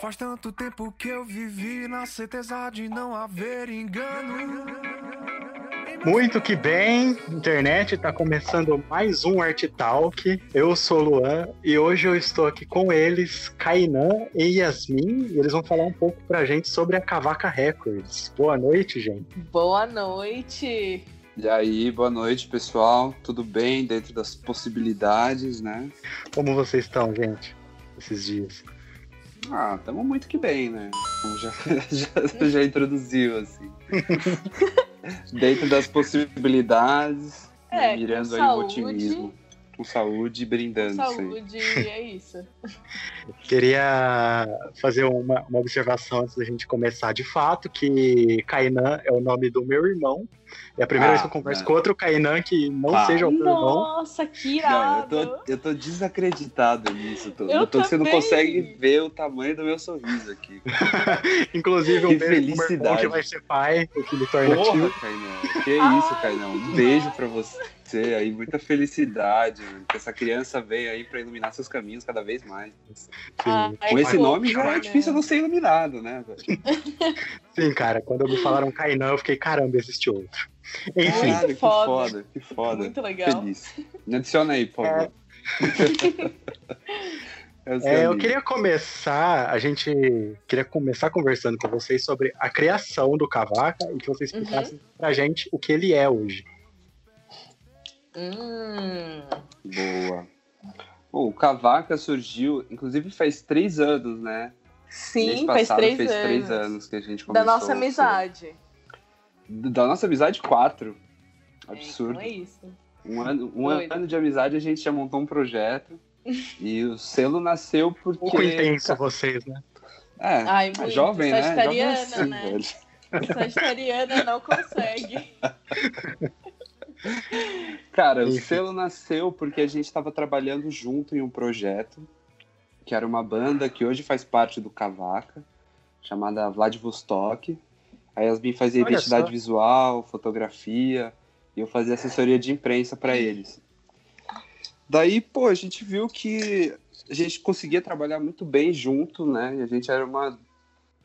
Faz tanto tempo que eu vivi na certeza de não haver engano. Muito que bem, internet, tá começando mais um Art Talk. Eu sou o Luan e hoje eu estou aqui com eles, Kainan e Yasmin, e eles vão falar um pouco pra gente sobre a Cavaca Records. Boa noite, gente. Boa noite. E aí, boa noite, pessoal. Tudo bem dentro das possibilidades, né? Como vocês estão, gente, esses dias? Ah, estamos muito que bem, né? Já, já, já introduziu, assim. Dentro das possibilidades, É, mirando aí o otimismo. Com saúde e brindando Com saúde, é isso. Queria fazer uma, uma observação antes da gente começar de fato, que Kainan é o nome do meu irmão. É a primeira Ah, vez que eu converso com outro Kainan que não Ah. seja o meu irmão. Nossa, que Não, irado. eu tô, eu tô desacreditado nisso. Tô, Eu tô, você não consegue ver o tamanho do meu sorriso aqui. Inclusive, um Que beijo pro meu irmão felicidade. que vai ser pai, o que me torna Porra, tio. Kainan. Que isso, Kainan. Um beijo pra você aí. Muita felicidade. Que essa criança veio aí pra iluminar seus caminhos cada vez mais. Ai, Com esse fofo, nome já é né? difícil não ser iluminado, né? Sim, cara, quando me falaram Kainan, eu fiquei, caramba, existe outro. Enfim, Caralho, que foda. foda, que foda. Muito legal. Feliz. Me adiciona aí, por favor. É é, eu queria começar, a gente queria começar conversando com vocês sobre a criação do Cavaca e que vocês Uhum. explicassem pra gente o que ele é hoje. Hum, Boa. Bom, o Cavaca surgiu, inclusive faz três anos, né? sim, Mês faz passado três fez anos. três anos que a gente Da começou. nossa amizade. Da nossa amizade, quatro. Absurdo. É, então é isso. Um, ano, um Doido. ano de amizade a gente já montou um projeto. e o selo nasceu porque. Pouco intenso vocês, né? É, Ai, é muito. jovem, né? Sagitariana, Jovem assim, né? velho. Sagitariana não consegue. Cara, o selo nasceu porque a gente estava trabalhando junto em um projeto, que era uma banda que hoje faz parte do Cavaca, chamada Vladivostok. A Yasmin fazia Olha identidade só. visual, fotografia, e eu fazia assessoria de imprensa para eles. Daí, pô, a gente viu que a gente conseguia trabalhar muito bem junto, né? E a gente era uma,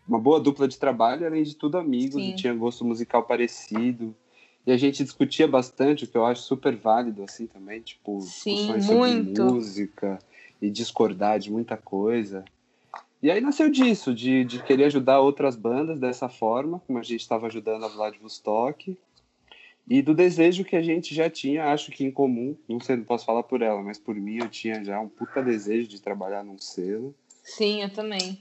uma boa dupla de trabalho, além de tudo amigos, e tinha gosto musical parecido. E a gente discutia bastante, o que eu acho super válido, assim, também, tipo, Sim, discussões muito. sobre música e discordar de muita coisa. E aí nasceu disso, de, de querer ajudar outras bandas dessa forma, como a gente estava ajudando a Vladivostok, e do desejo que a gente já tinha, acho que em comum, não sei, não posso falar por ela, mas por mim eu tinha já um puta desejo de trabalhar num selo. Sim, eu também.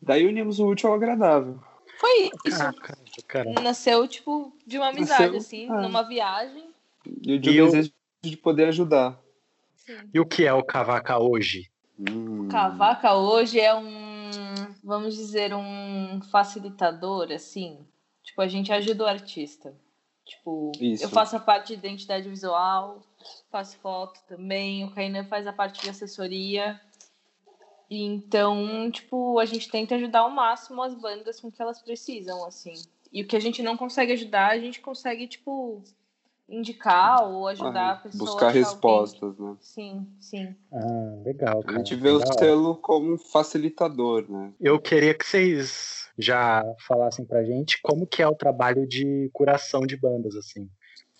Daí unimos o útil ao agradável. Foi isso. Caraca, cara. Nasceu, tipo, de uma amizade, Nasceu, assim, ah. numa viagem. E de E um eu- desejo de poder ajudar. Sim. E o que é o Cavaca hoje? Hum. Cavaca hoje é um, vamos dizer, um facilitador, assim. Tipo, a gente ajuda o artista. Tipo, Isso. eu faço a parte de identidade visual, faço foto também, o Kainan faz a parte de assessoria. E Então, tipo, a gente tenta ajudar ao máximo as bandas com o que elas precisam, assim. E o que a gente não consegue ajudar, a gente consegue, tipo, indicar ou ajudar a Ah, pessoa. buscar a achar alguém. respostas, né? Sim, sim. Ah, legal, A cara. gente vê o Da hora. selo como um facilitador, né? Eu queria que vocês já falassem pra gente como que é o trabalho de curação de bandas, assim.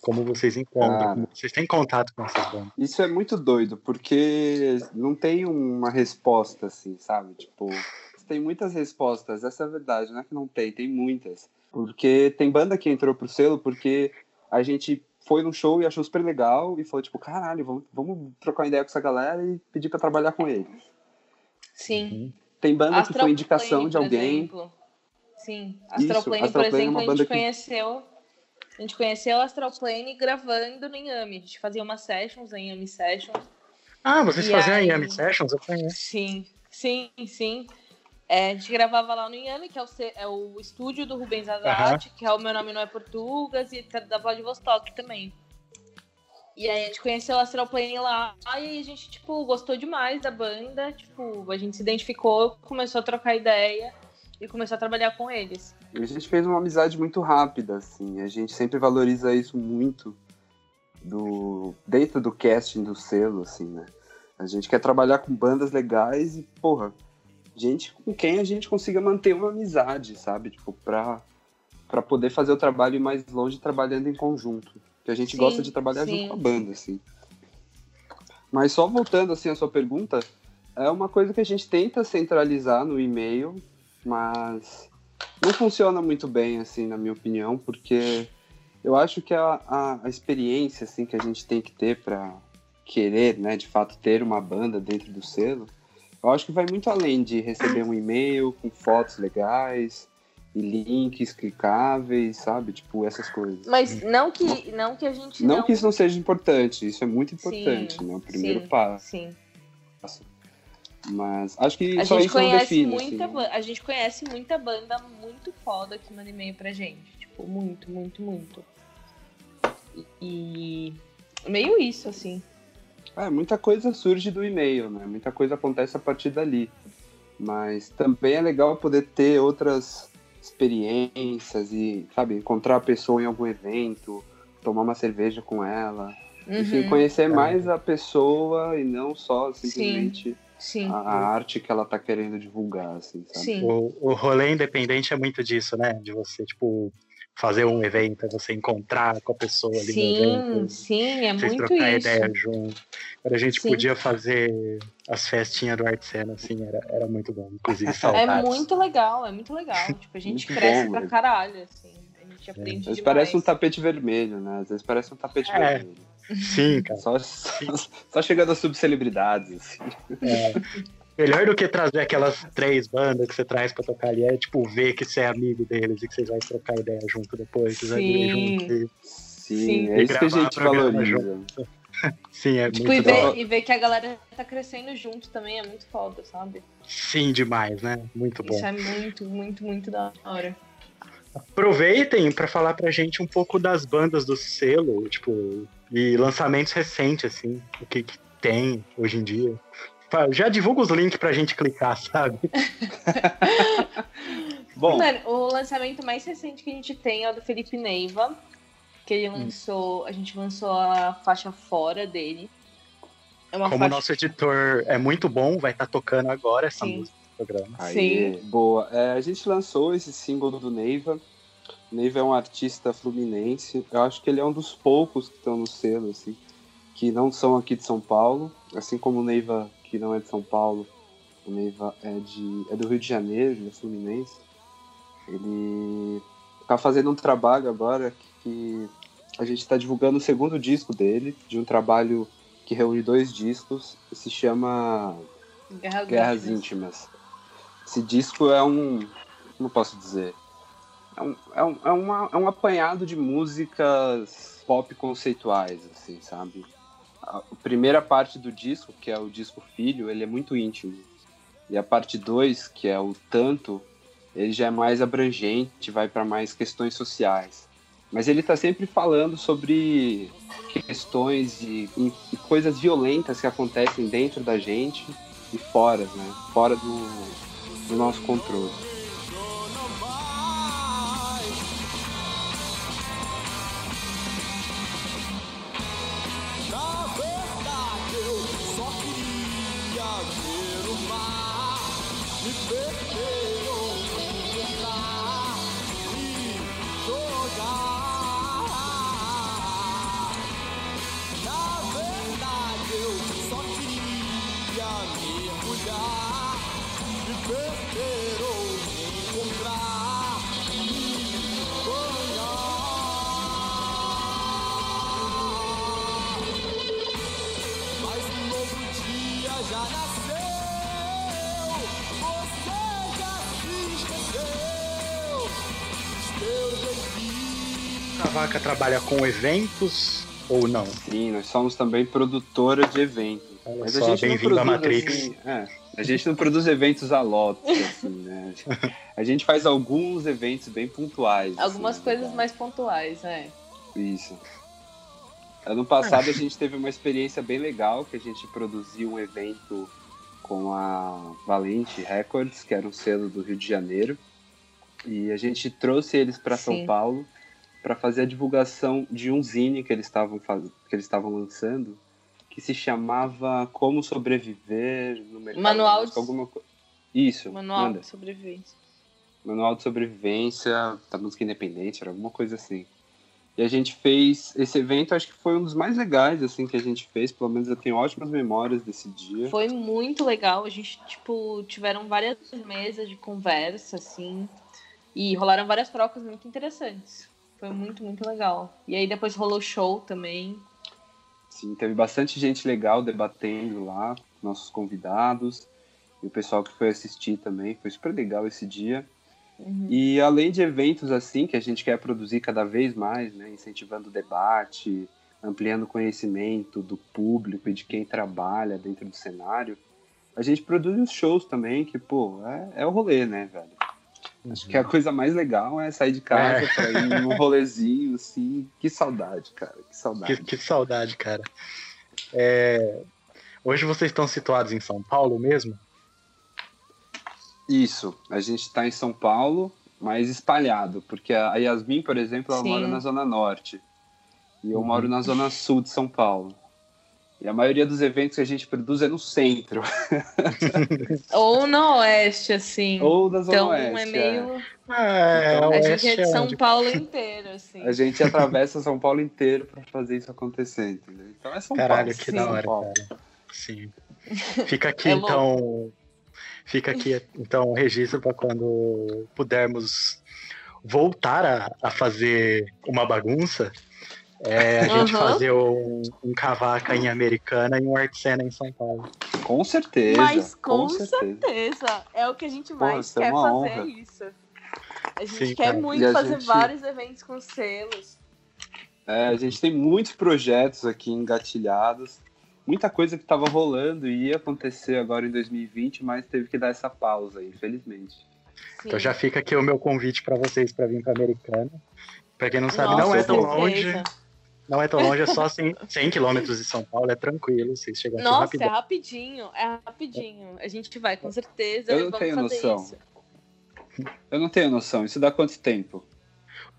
Como vocês encontram, Cara. como vocês têm contato com essas bandas. Isso é muito doido, porque não tem uma resposta assim, sabe? Tipo, tem muitas respostas, essa é a verdade, não é que não tem, tem muitas. Porque tem banda que entrou pro selo porque a gente foi num show e achou super legal e falou, tipo, caralho, vamos, vamos trocar uma ideia com essa galera e pedir pra trabalhar com eles. Sim. Tem banda que Astroplane, foi indicação de por alguém. exemplo. Sim, Isso, Astroplane, por é exemplo, uma a gente banda que- conheceu. A gente conheceu a Astroplane gravando no Inhame. A gente fazia umas sessions, a Inhame Sessions. Ah, vocês E faziam aí- a Yami Sessions? Eu conheço. Sim, sim, sim. É, a gente gravava lá no Inhame, que é o, é o estúdio do Rubens Azad, que é o Meu Nome Não É Portugas, e tá da Vladivostok também. E aí a gente conheceu a Astroplane lá, e aí a gente, tipo, gostou demais da banda, tipo, a gente se identificou, começou a trocar ideia e começou a trabalhar com eles. A gente fez uma amizade muito rápida, assim. A gente sempre valoriza isso muito do dentro do casting do selo, assim, né? A gente quer trabalhar com bandas legais e, porra, gente com quem a gente consiga manter uma amizade, sabe? Tipo, pra, pra poder fazer o trabalho mais longe trabalhando em conjunto. Que a gente Sim, gosta de trabalhar sim. junto com a banda, assim. Mas só voltando assim à sua pergunta, é uma coisa que a gente tenta centralizar no e-mail, mas não funciona muito bem, assim, na minha opinião, porque eu acho que a, a, a experiência assim que a gente tem que ter para querer, né, de fato ter uma banda dentro do selo, eu acho que vai muito além de receber um e-mail com fotos legais e links clicáveis, sabe, tipo essas coisas. Mas não que, não que a gente Não, não... que isso não seja importante, isso é muito importante, Sim, né, o primeiro sim, passo. Sim. Mas acho que A só gente isso não conhece define. muita assim. ba- a gente conhece muita banda muito foda que manda e-mail pra gente, tipo, muito, muito, muito. E meio isso assim. É, muita coisa surge do e-mail, né? Muita coisa acontece a partir dali. Mas também é legal poder ter outras experiências e, sabe, encontrar a pessoa em algum evento, tomar uma cerveja com ela. Enfim, Uhum, conhecer mais a pessoa e não só simplesmente sim. A, a arte que ela tá querendo divulgar, assim, sabe? Sim. O, o rolê independente é muito disso, né? De você, tipo, fazer um evento, é você encontrar com a pessoa ali no Sim, evento. sim, é Vocês muito trocar isso. ideia junto. Quando a gente Sim. podia fazer as festinhas do Arte Cena, assim, era, era muito bom. Inclusive, É saudades. muito legal, é muito legal. Tipo, a gente Muito cresce bom, pra caralho, assim. A gente aprende Às demais. vezes parece um tapete vermelho, né? Às vezes parece um tapete É. vermelho. Sim, cara. Só, só, só chegando a subcelebridades, assim. É. Melhor do que trazer aquelas três bandas que você traz pra tocar ali é, tipo, ver que você é amigo deles e que vocês vão trocar ideia junto depois. Vocês vão Sim. junto. e- Sim, Sim. é isso que a gente valoriza. Sim, é Tipo, e muito da ver, e ver que a galera tá crescendo junto também é muito foda, sabe? Sim, demais, né? Muito bom. Isso é muito, muito, muito da hora. Aproveitem para falar pra gente um pouco das bandas do selo, tipo, e lançamentos recentes, assim, o que, que tem hoje em dia. Já divulga os links pra gente clicar, sabe? Bom, Mano, o lançamento mais recente que a gente tem é o do Felipe Neiva. Que ele Hum. lançou. A gente lançou a faixa fora dele. É uma Como o faixa. nosso editor é muito bom, vai estar tocando agora essa Sim. música no programa. Aí, boa. É, a gente lançou esse single do Neiva. Neiva é um artista fluminense. Eu acho que ele é um dos poucos que estão no selo, assim, que não são aqui de São Paulo. Assim como o Neiva, que não é de São Paulo, o Neiva é, de, é do Rio de Janeiro, ele é fluminense. Ele tá fazendo um trabalho agora que a gente está divulgando o segundo disco dele, de um trabalho que reúne dois discos, se chama Guerras, Guerras Íntimas. Íntimas. Esse disco é um. Como posso dizer? É um, é, um, é, é um apanhado de músicas pop conceituais, assim, sabe? A primeira parte do disco, que é o disco Filho, ele é muito íntimo. E a parte 2, que é o Tanto, ele já é mais abrangente, vai para mais questões sociais. Mas ele tá sempre falando sobre questões e, e coisas violentas que acontecem dentro da gente e fora, né? Fora do, do nosso controle. Jeitinhos. Cavaca trabalha com eventos ou não? Sim, nós somos também produtora de eventos. Olha Mas só, a gente não bem-vindo à produz Matrix. assim, é, a gente não produz eventos a lotes, assim, né? A gente faz alguns eventos bem pontuais. Algumas assim, coisas verdade. mais pontuais, né? Isso. Ano passado a gente teve uma experiência bem legal, que a gente produziu um evento com a Valente Records, que era um selo do Rio de Janeiro. E a gente trouxe eles para São. Paulo para fazer a divulgação de um zine que eles estavam faz... que eles estavam lançando, que se chamava Como Sobreviver no Mercado Manual Música, de- alguma Isso, Manual manda. de sobrevivência. Manual de sobrevivência da música independente, era alguma coisa assim. E a gente fez esse evento, acho que foi um dos mais legais assim que a gente fez, pelo menos eu tenho ótimas memórias desse dia. Foi muito legal. A gente, tipo, tiveram várias mesas de conversa, assim. E rolaram várias trocas muito interessantes. Foi muito, muito legal. E aí depois rolou show também. Sim, teve bastante gente legal debatendo lá, nossos convidados e o pessoal que foi assistir também. Foi super legal esse dia. Uhum. E além de eventos assim, que a gente quer produzir cada vez mais, né, incentivando o debate, ampliando o conhecimento do público e de quem trabalha dentro do cenário, a gente produz os shows também, que, pô, é, é o rolê, né, velho? Acho que a coisa mais legal é sair de casa É. pra ir num rolezinho, assim. Que saudade, cara, que saudade. Que, que saudade, cara. É, Hoje vocês estão situados em São Paulo mesmo? Isso, a gente está em São Paulo, mas espalhado, porque a Yasmin, por exemplo, ela Sim. mora na Zona Norte e eu Uhum. moro na Zona Sul de São Paulo. E a maioria dos eventos que a gente produz é no centro, Ou no oeste, assim. ou na Zona então Oeste. é meio. É, Então, A gente é de São onde? Paulo inteiro, assim. A gente atravessa São Paulo inteiro para fazer isso acontecer, entendeu? Então é São Caralho, Paulo. que Sim. da São hora, cara. Sim. Fica aqui, É então. Fica aqui, então, o registro para quando pudermos voltar a, a fazer uma bagunça. É, a gente Aham. fazer um, um cavaca em Americana e um Artsena em São Paulo. Com certeza. Mas com, certeza. certeza. É o que a gente Pô, mais isso é quer uma fazer honra. isso. A gente Sim, quer cara. muito E fazer gente- vários eventos com selos. É, a gente tem muitos projetos aqui engatilhados, muita coisa que estava rolando e ia acontecer agora em 2020, mas teve que dar essa pausa, infelizmente. Sim. Então já fica aqui o meu convite para vocês para vir para Americana. Para quem não sabe, Nossa, não é tão certeza. longe. Não é tão longe, é só 100, 100 quilômetros de São Paulo, é tranquilo, vocês chegam aqui Nossa, rapidão. é rapidinho, é rapidinho. A gente vai, com certeza. Eu não vamos tenho fazer noção. isso. Eu não tenho noção, isso dá quanto tempo?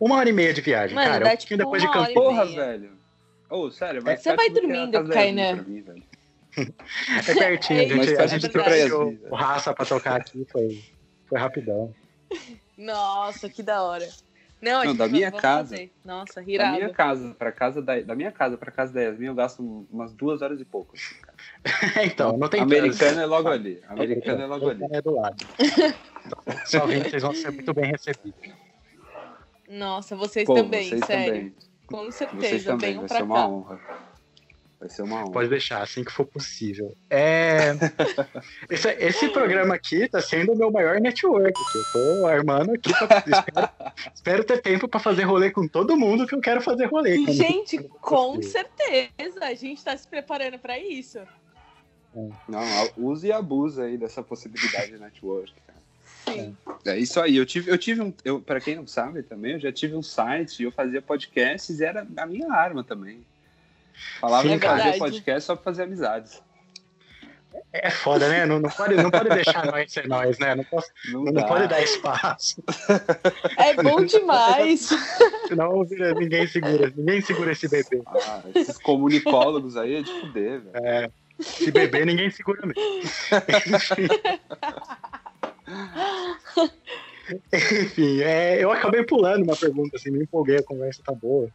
Uma hora e meia de viagem, Mano, cara. dá um tipo depois de e Campinas. Porra, velho. Ô, sério, mas Você perto vai do que a dormindo, Yasmin Kainan. velho. É pertinho, É a gente, a é gente trouxe o raça pra tocar aqui, foi, foi rapidão. Nossa, que da hora. Não, Não, da minha casa. fazer. Nossa, Da irado. minha casa pra casa da, da minha casa pra casa da Yasmin, eu gasto umas duas horas e pouco. assim, cara. então, não tem Americana é logo ali. Americana é logo ali. É do lado. Então, só vem, vocês vão ser muito bem recebidos. Nossa, vocês Pô, também, vocês sério. também. Com Vocês certeza, também, venham vai pra ser uma cá. honra. Vai ser uma honra. Pode deixar, assim que for possível. É... Esse, esse programa aqui tá sendo o meu maior network. Que eu tô armando aqui. Pra... Espero, espero ter tempo pra fazer rolê com todo mundo que eu quero fazer rolê. quando- Gente, com certeza. A gente tá se preparando pra isso. Não, use e abuse aí dessa possibilidade de network, cara. Sim. É isso aí. Eu tive, eu tive um. Eu, pra quem não sabe também, eu já tive um site e eu fazia podcasts e era a minha arma também. Falava Sim, que fazia verdade. podcast só pra fazer amizades. É foda, né? Não, não, pode, não pode deixar nós ser nós, né? Não, posso- Não, não pode dar espaço. É bom demais. Senão ninguém segura. Ninguém segura esse bebê. Ah, esses comunicólogos aí é de fuder, velho. É, se beber, ninguém segura mesmo. Enfim, é, eu acabei pulando uma pergunta, assim, me empolguei, a conversa tá boa.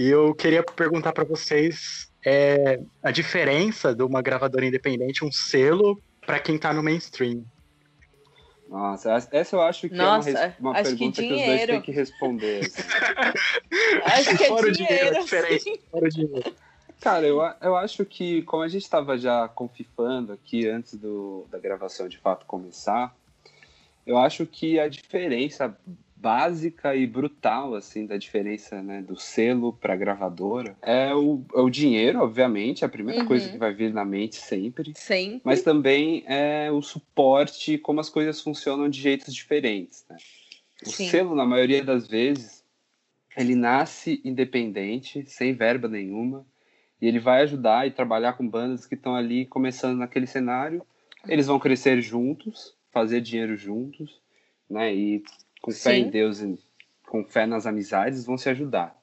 E eu queria perguntar para vocês é, a diferença de uma gravadora independente, um selo, para quem tá no mainstream. Nossa, essa- eu acho que Nossa, é uma, uma acho que pergunta que, os dois dinheiro. têm que responder. assim. Acho que é Fora o dinheiro, dinheiro. a diferença, assim. fora o dinheiro. Cara, eu, eu acho que, como a gente estava já confifando aqui antes do, da gravação de fato começar, eu acho que a diferença básica e brutal, assim, da diferença né, do selo para gravadora é o, é o dinheiro, obviamente, é a primeira Uhum. coisa que vai vir na mente sempre. Sempre. Mas também é o suporte, como as coisas funcionam de jeitos diferentes. Né? O Sim. selo, na maioria das vezes, ele nasce independente, sem verba nenhuma, e ele vai ajudar e trabalhar com bandas que estão ali começando naquele cenário. Eles vão crescer juntos, fazer dinheiro juntos, né? E com fé Sim. em Deus e com fé nas amizades vão se ajudar.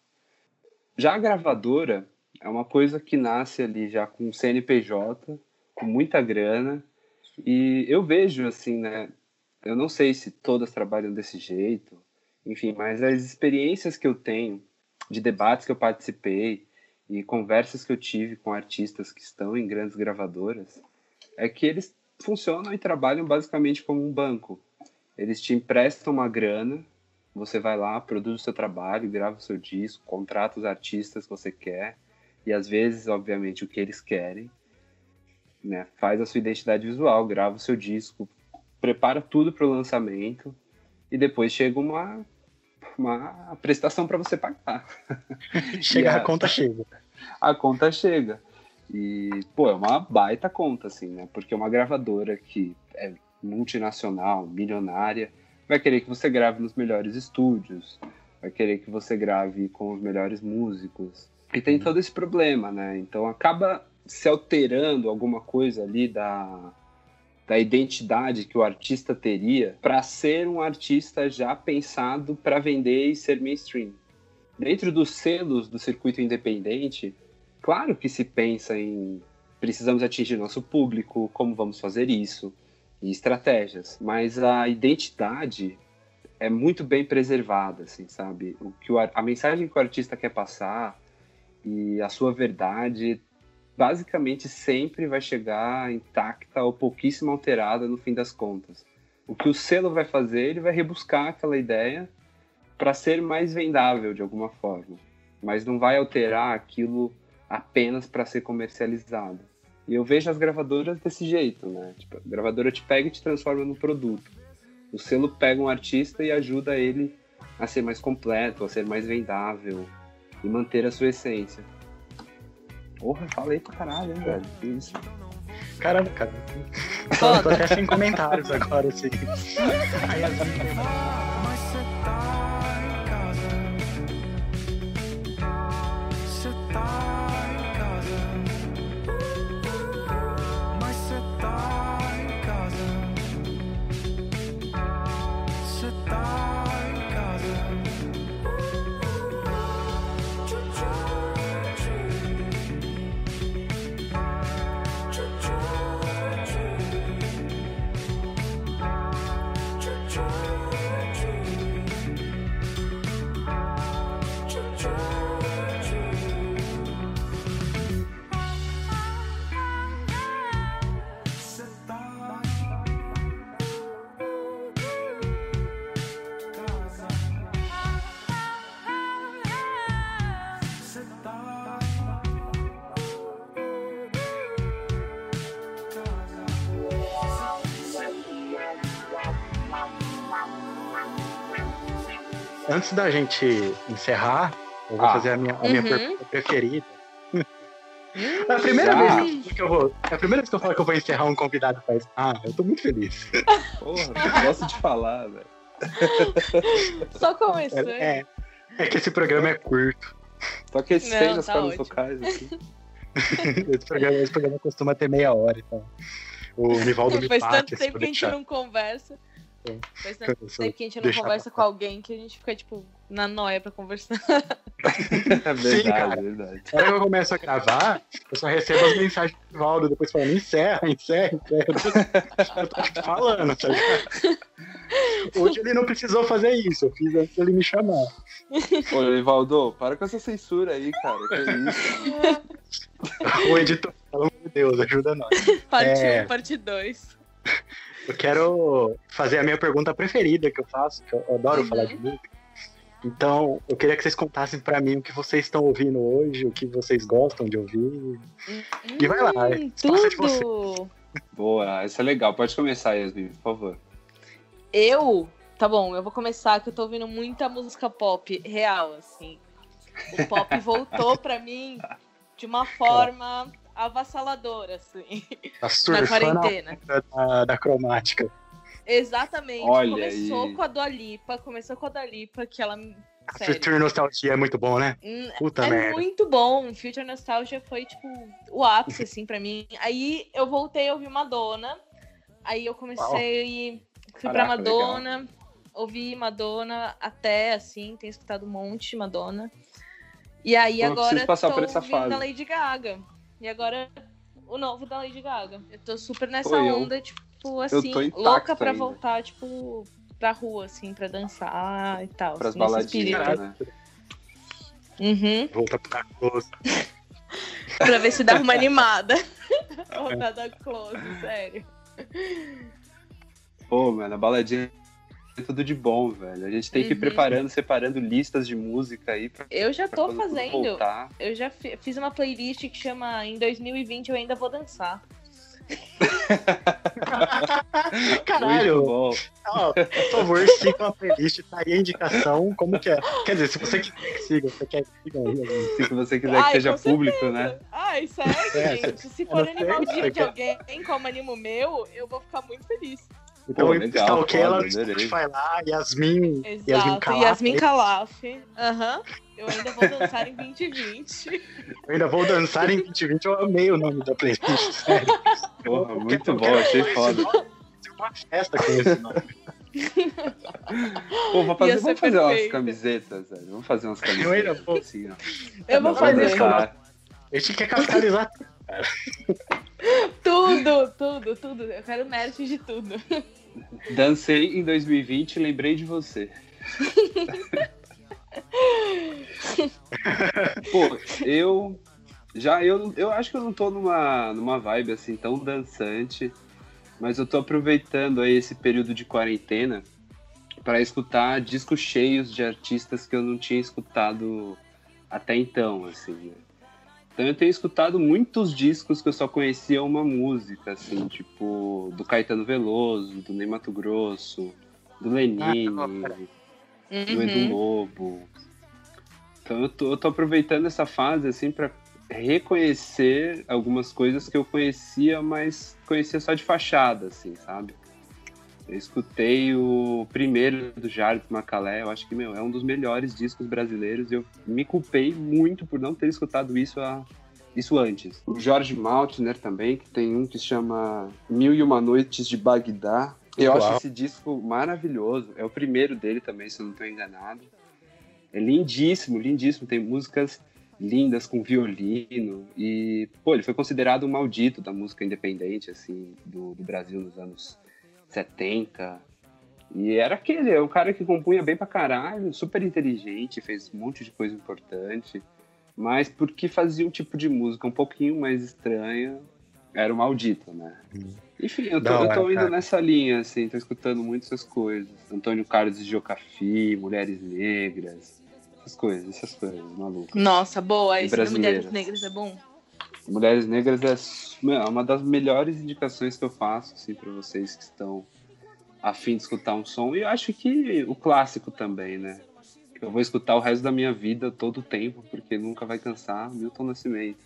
Já a gravadora é uma coisa que nasce ali já com CNPJ, com muita grana, E eu vejo, assim, né? Eu não sei se todas trabalham desse jeito, enfim, mas as experiências que eu tenho, de debates que eu participei e conversas que eu tive com artistas que estão em grandes gravadoras, é que eles funcionam e trabalham basicamente como um banco. Eles te emprestam uma grana, você vai lá, produz o seu trabalho, grava o seu disco, contrata os artistas que você quer, e às vezes, obviamente, o que eles querem, né? Faz a sua identidade visual, grava o seu disco, prepara tudo para o lançamento, e depois chega uma, uma prestação para você pagar. Chega, a- a conta chega. a conta chega. E, pô, é uma baita conta, assim, né? Porque uma gravadora que é multinacional, milionária, vai querer que você grave nos melhores estúdios, vai querer que você grave com os melhores músicos. E tem todo esse problema, né? Então acaba se alterando alguma coisa ali da, da identidade que o artista teria para ser um artista já pensado para vender e ser mainstream. Dentro dos selos do circuito independente, claro que se pensa em precisamos atingir nosso público, como vamos fazer isso, e estratégias, mas a identidade é muito bem preservada, assim, sabe? O que o, a mensagem que o artista quer passar e a sua verdade basicamente sempre vai chegar intacta ou pouquíssimo alterada no fim das contas. O que o selo vai fazer, ele vai rebuscar aquela ideia para ser mais vendável de alguma forma, mas não vai alterar aquilo apenas para ser comercializado. E eu vejo as gravadoras desse jeito, né? Tipo, a gravadora te pega e te transforma num produto. O selo pega um artista e ajuda ele a ser mais completo, a ser mais vendável e manter a sua essência. Porra, falei pra caralho, hein, velho? Que Isso. Caramba, cara. Tô, tô até sem comentários agora, assim. Aí as Antes da gente encerrar, eu vou Ah. fazer a minha, a minha Uhum. pergunta preferida. É a primeira Já? vez que eu vou. É a primeira vez que eu falo que eu vou encerrar um convidado faz. Ah, eu tô muito feliz. Porra, gosto de falar, velho. Só começou. É, é que esse programa é curto. Só que esses Não, seis as cordas vocais, assim. Esse programa, esse programa costuma ter meia hora. Então. O Nivaldo me Faz tanto tempo que a gente não conversa. É. Eu sou- tempo que a gente não conversa com alguém que a gente fica, tipo, na noia pra conversar. É verdade, cara. verdade. Na hora que eu começo a gravar, eu só recebo as mensagens do Nivaldo, depois falando, encerra, encerra, encerra. Eu tô tipo, falando, tá ligado? Hoje ele não precisou fazer isso, eu fiz antes dele me chamar. Ô, Evaldo, para com essa censura aí, cara. Que isso? O editor, pelo amor de Deus, ajuda nós. Parte 1, É. parte 2. Eu quero fazer a minha pergunta preferida que eu faço, que eu adoro Uhum. falar de música. Então, eu queria que vocês contassem pra mim o que vocês estão ouvindo hoje, o que vocês gostam de ouvir. E vai lá, Hum, passa de você. tudo! Boa, isso é legal. Pode começar, Yasmin, por favor. Eu, tá bom, eu vou começar que eu tô ouvindo muita música pop real, assim. O pop voltou pra mim de uma forma avassaladora, assim. Tá Na quarentena. da, da cromática. Exatamente. Olha começou aí. com a Dua Lipa, começou com a Dua Lipa, que ela. A Sério. Future Nostalgia é muito bom, né? Hum, Puta é merda. muito bom. Future Nostalgia foi, tipo, o ápice, assim, pra mim. Aí eu voltei a ouvir Madonna. Aí eu comecei. Fui pra Caraca, Madonna. Ouvi Madonna até, assim, tenho escutado um monte de Madonna. E aí eu agora preciso passar tô por essa ouvindo fase. a Lady Gaga. E agora o novo da Lady Gaga. Eu tô super nessa eu- onda, tipo, tipo, assim, louca pra ainda. voltar, tipo, pra rua, assim, pra dançar e tal. Pras nesse baladinhas, né? Uhum. Volta pra close. Pra ver se dá uma animada. Voltar da close, sério. Pô, mano, a baladinha é tudo de bom, velho. A gente tem que ir Uhum. preparando, separando listas de música aí pra, Eu já tô fazendo. Eu já fi- fiz uma playlist que chama Em 2020 eu ainda vou dançar. Caralho, por favor, siga a playlist, tá aí a indicação, como que é? Quer dizer, se você quiser que siga, você quer que siga aí. alguém. Se você quiser Ai, que seja público, certeza. né? Ai, sério, É, gente. Se for dia de alguém como animo meu, eu vou ficar muito feliz. Então, Pô, legal, stalkeia ela. Spotify lá, Yasmin, Yasmin Exato. Calaf. Yasmin Calaf. Aham. Eu ainda vou dançar em 2020. Eu ainda vou dançar em 2020, eu amei o nome da playlist, sério. Porra, Eu muito quero- bom, quero achei foda. uma festa com esse nome. Pô, vou fazer, vamos fazer umas perfeito. camisetas, velho. Vamos fazer umas Eu ainda camisetas. vou. Assim, ó. Eu vou fazer dançar. A gente quer capitalizar. Tudo, tudo, tudo. Eu quero mérito de tudo. Dancei em 2020 e lembrei de você. Pô, eu já eu, eu acho que eu não tô numa, numa vibe assim tão dançante, mas eu tô aproveitando aí esse período de quarentena para escutar discos cheios de artistas que eu não tinha escutado até então, assim. né? Então eu tenho escutado muitos discos que eu só conhecia uma música, assim, tipo do Caetano Veloso, do Ney Mato Grosso, do Lenine, Ah, do Edu Uhum. Lobo. Então eu tô, eu tô aproveitando essa fase assim para reconhecer algumas coisas que eu conhecia, mas conhecia só de fachada, assim, sabe? Eu escutei o primeiro do Jardim Macalé, eu acho que, meu, é um dos melhores discos brasileiros e eu me culpei muito por não ter escutado isso, isso antes. O Jorge Maltner também, que tem um que chama Mil e Uma Noites de Bagdá. Eu Uau. acho esse disco maravilhoso. É o primeiro dele também, se eu não estou enganado. É lindíssimo, lindíssimo. Tem músicas lindas com violino. E, pô, ele foi considerado um maldito da música independente, assim, do, do Brasil nos anos 70. E era aquele, é um cara que compunha bem pra caralho, super inteligente, fez um monte de coisa importante. Mas porque fazia um tipo de música um pouquinho mais estranha, era o maldito, né? Enfim, eu tô, Da eu hora, tô indo cara. nessa linha, assim, tô escutando muito essas coisas. Antônio Carlos de Jocafi, Mulheres Negras, essas coisas, essas coisas, maluco. Nossa, boa. Esse do Mulheres. Negras é bom. Mulheres Negras é é uma das melhores indicações que eu faço, assim, pra vocês que estão a fim de escutar um som. E eu acho que o clássico também, né? Que eu vou escutar o resto da minha vida, todo o tempo, porque nunca vai cansar, Milton Nascimento.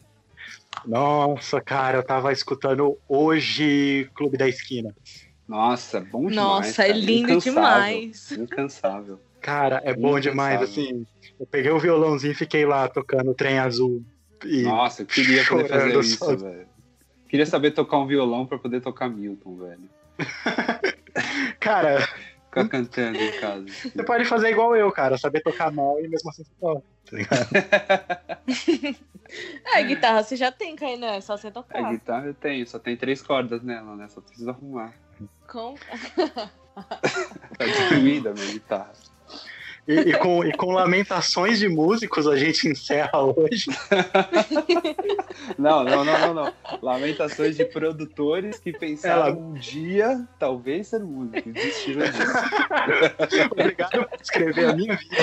Nossa, cara, eu tava escutando hoje Clube da Esquina. Nossa, bom demais. Nossa, é cara. lindo Incansável. demais. Incansável. Cara, é bom Incansável. demais, assim. Eu peguei o violãozinho e fiquei lá tocando o trem azul. E Nossa, eu queria poder fazer isso, só. velho. Queria saber tocar um violão pra poder tocar Milton, velho. Cara, Ficar cantando em casa. você pode fazer igual eu, cara. Saber tocar mal e mesmo assim você toca. Tá ligado? É, guitarra você já tem, Kainan, é só você A tocar. guitarra eu tenho, só tem três cordas nela, né? Só preciso arrumar. Com... Tá destruída a minha guitarra. E, e com, e com lamentações de músicos a gente encerra hoje. Não, não, não, não, não. Lamentações de produtores que pensaram Ela- um dia talvez ser músico desistiram disso. Obrigado por escrever a minha vida.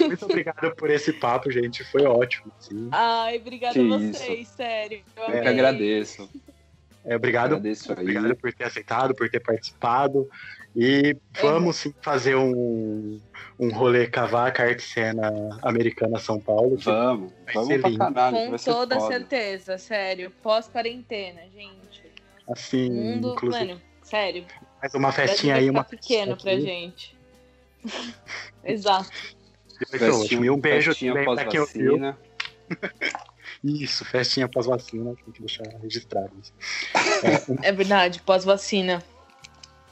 É. Muito obrigado por esse papo, gente. Foi ótimo. sim. Ai, obrigada Que a vocês, sério. Eu Eu que amei. agradeço. É, obrigado, Agradeço obrigado por ter aceitado, por ter participado. E vamos sim fazer um, um rolê cavaca arte cena americana São Paulo. Vamos, Vai vamos ser pra lindo. caralho. Com vai ser toda foda. certeza, sério. Pós-quarentena, gente. assim, Mundo, inclusive, mano, sério. mais uma festinha vai aí, uma pequeno pra gente. Exato. E um beijo festinha também pra quem ouviu. pós-vacina. Isso, festinha pós-vacina, tem que deixar registrado. isso. É verdade, pós-vacina.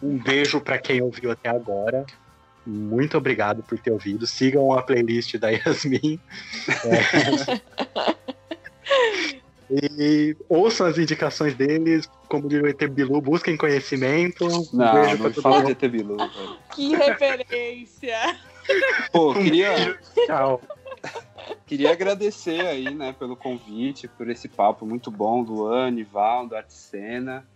Um beijo pra quem ouviu até agora. Muito obrigado por ter ouvido. Sigam a playlist da Yasmin. É. E ouçam as indicações deles, como diria o ET Bilu, busquem conhecimento. Um Não, beijo não pra fala de ET Bilu, velho. Que referência! Pô, queria, Tchau. queria agradecer aí, né, pelo convite, por esse papo muito bom, Luan, Nivaldo, Articena.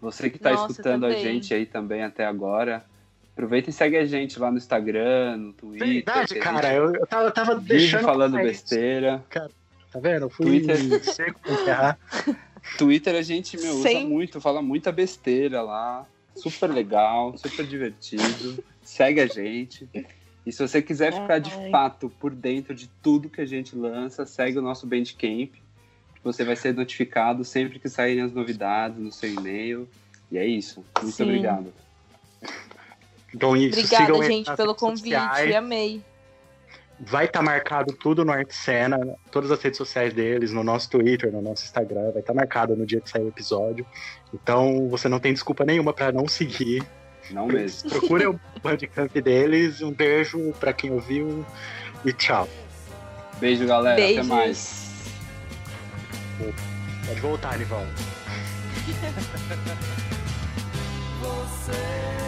Você que tá Nossa, escutando a também. gente aí também até agora. Aproveita e segue a gente lá no Instagram, no Twitter. Verdade, a cara. Eu, eu tava, eu tava deixando. falando besteira. Tá vendo? Eu fui Twitter. seco pra enterrar. Twitter a gente, meu, usa Sem- muito, fala muita besteira lá. Super legal, super divertido. Segue a gente. E se você quiser ficar de fato por dentro de tudo que a gente lança, segue o nosso Bandcamp. Você vai ser notificado sempre que saírem as novidades no seu e-mail. E é isso. Muito Sim. obrigado. Então, isso. Obrigada, sigam gente, pelo convite. sociais. Amei. Vai estar marcado tudo no Arte Cena, todas as redes sociais deles, no nosso Twitter, no nosso Instagram, vai estar marcado no dia que sair o episódio. Então você não tem desculpa nenhuma pra não seguir. Não mesmo. Procure o Bandcamp deles. Um beijo pra quem ouviu e tchau. Beijo, galera. Até Beijos. Mais. Pode voltar, Nivão. Você